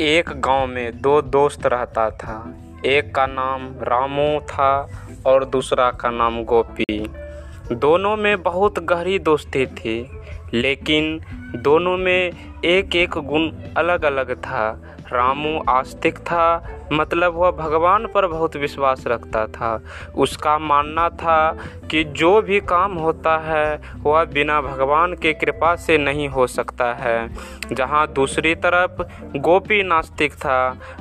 एक गाँव में दो दोस्त रहता था। एक का नाम रामू था और दूसरा का नाम गोपी। दोनों में बहुत गहरी दोस्ती थी, लेकिन दोनों में एक एक गुण अलग अलग था। रामू आस्तिक था। मतलब वह भगवान पर बहुत विश्वास रखता था। उसका मानना था कि जो भी काम होता है, वह बिना भगवान के कृपा से नहीं हो सकता है। जहाँ दूसरी तरफ़ गोपी नास्तिक था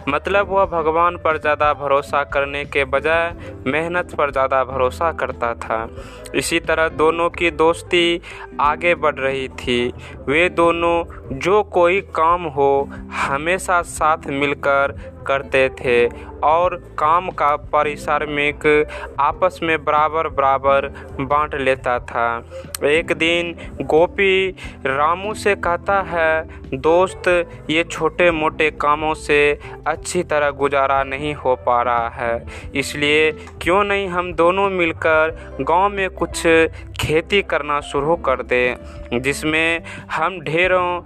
मतलब वह भगवान पर ज़्यादा भरोसा करने के बजाय मेहनत पर ज़्यादा भरोसा करता था। इसी तरह दोनों की दोस्ती आगे बढ़ रही थी। वे दोनों, जो कोई काम हो, हमेशा साथ मिलकर करते थे और काम का पारिश्रमिक आपस में बराबर बराबर बांट लेता था। एक दिन गोपी रामू से कहता है, दोस्त, ये छोटे मोटे कामों से अच्छी तरह गुजारा नहीं हो पा रहा है। इसलिए क्यों नहीं हम दोनों मिलकर गाँव में कुछ खेती करना शुरू कर दें, जिसमें हम ढेरों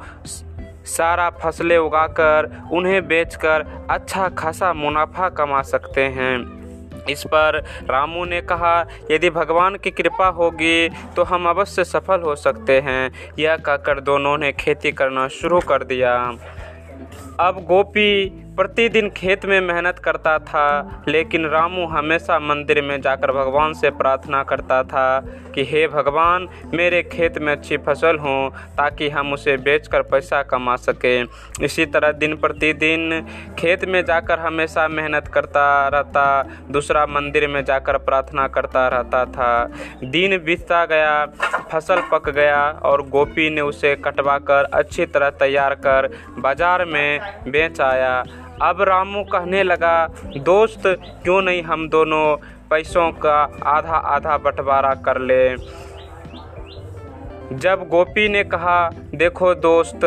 सारा फ़सलें उगाकर, उन्हें बेचकर अच्छा खासा मुनाफा कमा सकते हैं। इस पर रामू ने कहा, यदि भगवान की कृपा होगी तो हम अवश्य सफल हो सकते हैं। यह कहकर दोनों ने खेती करना शुरू कर दिया। अब गोपी प्रतिदिन खेत में मेहनत करता था, लेकिन रामू हमेशा मंदिर में जाकर भगवान से प्रार्थना करता था कि, हे भगवान, मेरे खेत में अच्छी फ़सल हो, ताकि हम उसे बेचकर पैसा कमा सकें। इसी तरह दिन प्रतिदिन खेत में जाकर हमेशा मेहनत करता रहता, दूसरा मंदिर में जाकर प्रार्थना करता रहता था। दिन बीतता गया, फ़सल पक गया, और गोपी ने उसे कटवा कर अच्छी तरह तैयार कर बाज़ार में बेच आया। अब रामू कहने लगा, दोस्त, क्यों नहीं हम दोनों पैसों का आधा आधा बंटवारा कर ले? जब गोपी ने कहा, देखो दोस्त,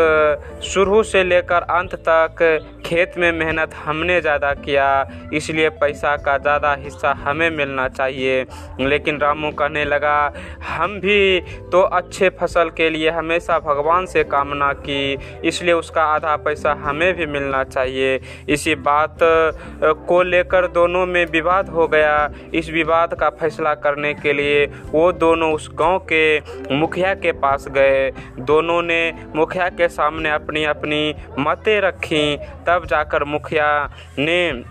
शुरू से लेकर अंत तक खेत में मेहनत हमने ज़्यादा किया, इसलिए पैसा का ज़्यादा हिस्सा हमें मिलना चाहिए। लेकिन रामू कहने लगा, हम भी तो अच्छे फ़सल के लिए हमेशा भगवान से कामना की, इसलिए उसका आधा पैसा हमें भी मिलना चाहिए। इसी बात को लेकर दोनों में विवाद हो गया। इस विवाद का फैसला करने के लिए वो दोनों उस गाँव के मुखिया के पास गए। दोनों ने मुखिया के सामने अपनी अपनी मतें रखी। तब जाकर मुखिया ने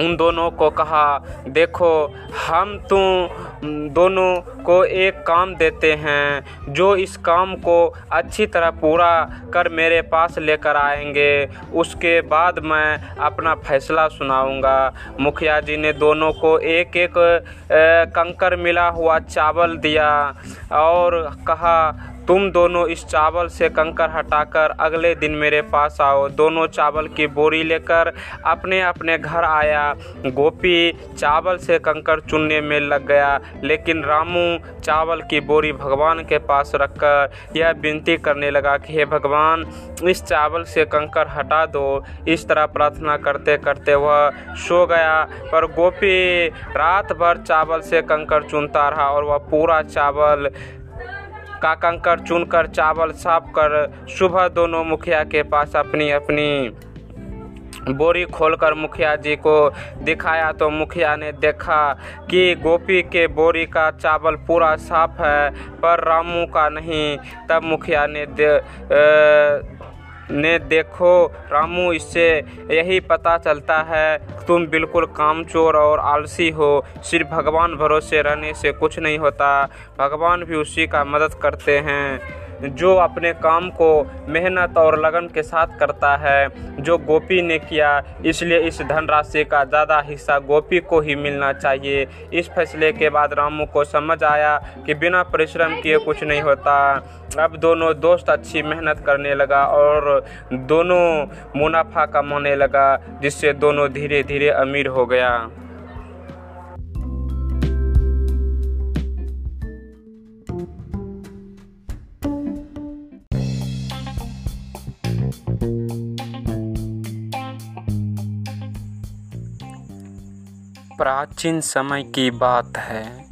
उन दोनों को कहा, देखो, हम तुम दोनों को एक काम देते हैं, जो इस काम को अच्छी तरह पूरा कर मेरे पास लेकर आएँगे, उसके बाद मैं अपना फैसला सुनाऊँगा। मुखिया जी ने दोनों को एक एक कंकर मिला हुआ चावल दिया और कहा तुम दोनों इस चावल से कंकर हटाकर अगले दिन मेरे पास आओ। दोनों चावल की बोरी लेकर अपने अपने घर आया। गोपी चावल से कंकर चुनने में लग गया, लेकिन रामू चावल की बोरी भगवान के पास रखकर यह विनती करने लगा कि, हे भगवान, इस चावल से कंकर हटा दो। इस तरह प्रार्थना करते करते वह सो गया। पर गोपी रात भर चावल से कंकर चुनता रहा और वह पूरा चावल का कंकर, चुनकर, चावल, साफ़ कर, सुबह दोनों मुखिया के पास अपनी अपनी बोरी खोलकर मुखिया जी को दिखाया तो मुखिया ने देखा कि गोपी के बोरी का चावल पूरा साफ़ है, पर रामू का नहीं। तब मुखिया ने ने देखो, रामू, इससे यही पता चलता है, तुम बिल्कुल कामचोर और आलसी हो। सिर्फ़ भगवान भरोसे रहने से कुछ नहीं होता। भगवान भी उसी का मदद करते हैं। जो अपने काम को मेहनत और लगन के साथ करता है, जो गोपी ने किया, इसलिए इस धनराशि का ज़्यादा हिस्सा गोपी को ही मिलना चाहिए। इस फैसले के बाद रामू को समझ आया कि बिना परिश्रम किए कुछ नहीं होता। अब दोनों दोस्त अच्छी मेहनत करने लगा और दोनों मुनाफा कमाने लगा, जिससे दोनों धीरे धीरे अमीर हो गया। प्राचीन समय की बात है।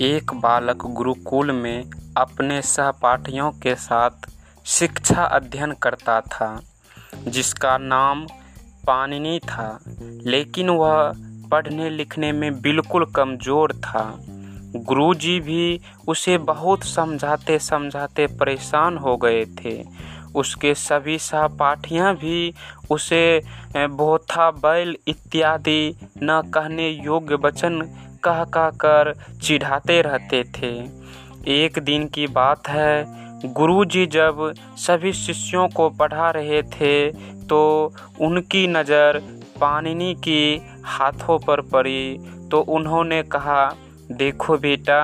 एक बालक गुरुकुल में अपने सहपाठियों के साथ शिक्षा अध्ययन करता था, जिसका नाम पाणिनि था, लेकिन वह पढ़ने लिखने में बिल्कुल कमज़ोर था। गुरुजी भी उसे बहुत समझाते समझाते परेशान हो गए थे। उसके सभी सहपाठियाँ भी उसे बोथा, बैल इत्यादि न कहने योग्य वचन कह कह कर चिढ़ाते रहते थे। एक दिन की बात है, गुरुजी जब सभी शिष्यों को पढ़ा रहे थे तो उनकी नज़र पानिनी की हाथों पर पड़ी। तो उन्होंने कहा, देखो बेटा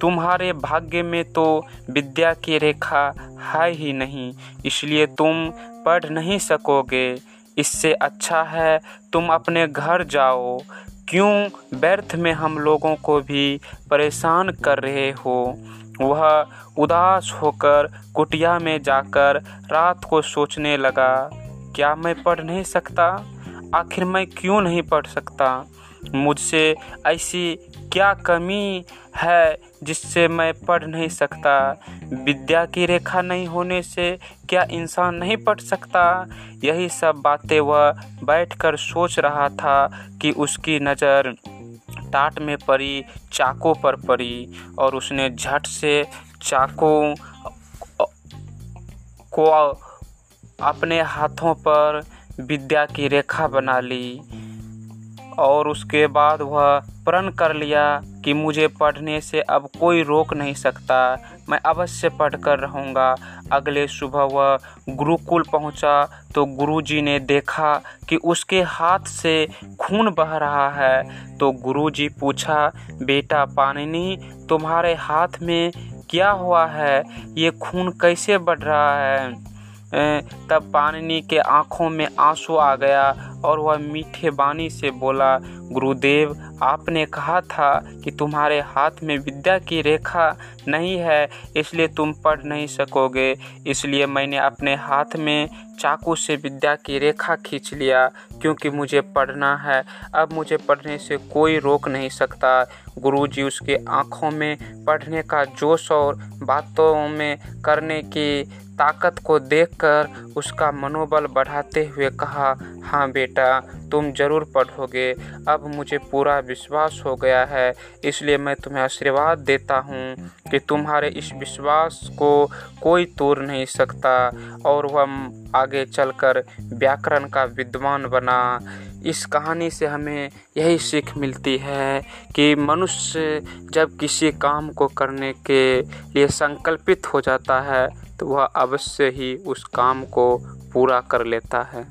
तुम्हारे भाग्य में तो विद्या की रेखा है ही नहीं, इसलिए तुम पढ़ नहीं सकोगे। इससे अच्छा है तुम अपने घर जाओ। क्यों व्यर्थ में हम लोगों को भी परेशान कर रहे हो? वह उदास होकर कुटिया में जाकर रात को सोचने लगा, क्या मैं पढ़ नहीं सकता? आखिर मैं क्यों नहीं पढ़ सकता? मुझसे ऐसी क्या कमी है जिससे मैं पढ़ नहीं सकता? विद्या की रेखा नहीं होने से क्या इंसान नहीं पढ़ सकता? यही सब बातें वह बैठकर सोच रहा था कि उसकी नज़र टाट में पड़ी, चाकों पर पड़ी और उसने झट से चाकों को अपने हाथों पर विद्या की रेखा बना ली। और उसके बाद वह प्रण कर लिया कि मुझे पढ़ने से अब कोई रोक नहीं सकता। मैं अवश्य पढ़कर रहूँगा। अगले सुबह वह गुरुकुल पहुँचा तो गुरुजी ने देखा कि उसके हाथ से खून बह रहा है। तो गुरुजी पूछा, बेटा पानिनी, तुम्हारे हाथ में क्या हुआ है? ये खून कैसे बढ़ रहा है? तब पानिनी के आँखों में आँसू आ गया और वह मीठे बानी से बोला, गुरुदेव, आपने कहा था कि तुम्हारे हाथ में विद्या की रेखा नहीं है, इसलिए तुम पढ़ नहीं सकोगे। इसलिए मैंने अपने हाथ में चाकू से विद्या की रेखा खींच लिया, क्योंकि मुझे पढ़ना है। अब मुझे पढ़ने से कोई रोक नहीं सकता। गुरुजी उसके आँखों में पढ़ने का जोश और बातों में करने की ताकत को देखकर उसका मनोबल बढ़ाते हुए कहा हाँ बेटा, तुम ज़रूर पढ़ोगे। अब मुझे पूरा विश्वास हो गया है, इसलिए मैं तुम्हें आशीर्वाद देता हूँ कि तुम्हारे इस विश्वास को कोई तोड़ नहीं सकता। और वह आगे चलकर व्याकरण का विद्वान बना। इस कहानी से हमें यही सीख मिलती है कि मनुष्य जब किसी काम को करने के लिए संकल्पित हो जाता है तो वह अवश्य ही उस काम को पूरा कर लेता है।